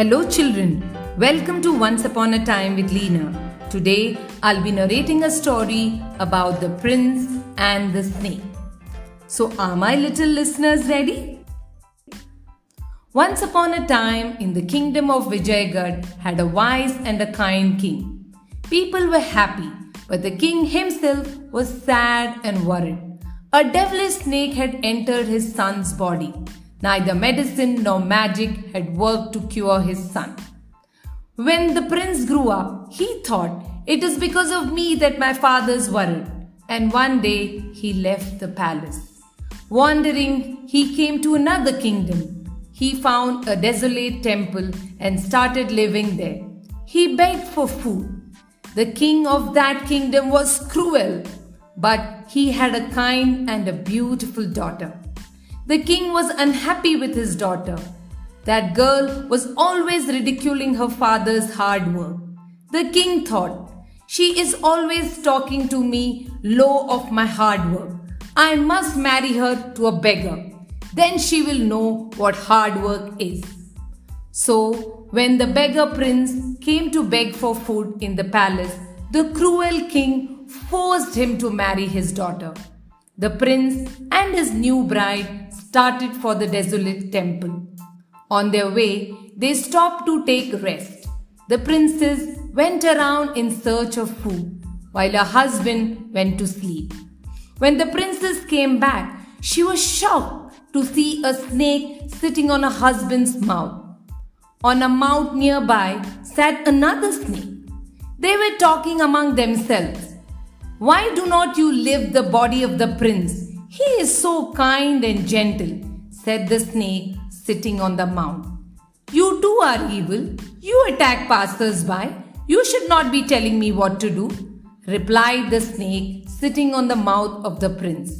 Hello, children. Welcome to Once Upon a Time with Lena. Today, I'll be narrating a story about the prince and the snake. So, are my little listeners ready? Once upon a time, in the kingdom of Vijaygarh, had a wise and a kind king. People were happy, but the king himself was sad and worried. A devilish snake had entered his son's body. Neither medicine nor magic had worked to cure his son. When the prince grew up, he thought, It is because of me that my father's worried. And one day he left the palace. Wandering, he came to another kingdom. He found a desolate temple and started living there. He begged for food. The king of that kingdom was cruel, but he had a kind and a beautiful daughter. The king was unhappy with his daughter. That girl was always ridiculing her father's hard work. The king thought, She is always talking to me low of my hard work. I must marry her to a beggar. Then she will know what hard work is. So, when the beggar prince came to beg for food in the palace, the cruel king forced him to marry his daughter. The prince and his new bride started for the desolate temple. On their way, they stopped to take rest. The princess went around in search of food, while her husband went to sleep. When the princess came back, she was shocked to see a snake sitting on her husband's mouth. On a mount nearby sat another snake. They were talking among themselves. Why do not you live the body of the prince? He is so kind and gentle, said the snake sitting on the mount. You too are evil. You attack passers by. You should not be telling me what to do, replied the snake sitting on the mouth of the prince.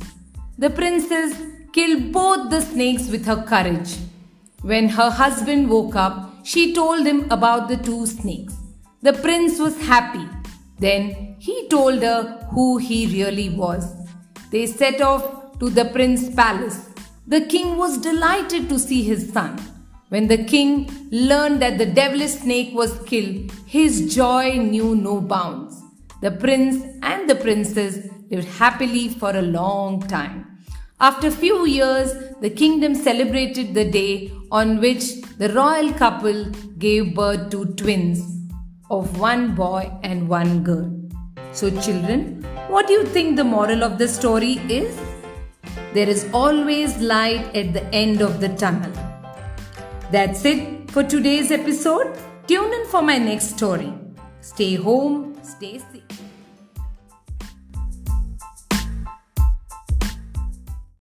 The princess killed both the snakes with her courage. When her husband woke up, she told him about the two snakes. The prince was happy. Then he told her who he really was. They set off to the prince's palace. The king was delighted to see his son. When the king learned that the devilish snake was killed, his joy knew no bounds. The prince and the princess lived happily for a long time. After a few years, the kingdom celebrated the day on which the royal couple gave birth to twins of one boy and one girl. So, children, what do you think the moral of the story is? There is always light at the end of the tunnel. That's it for today's episode. Tune in for my next story. Stay home, stay safe.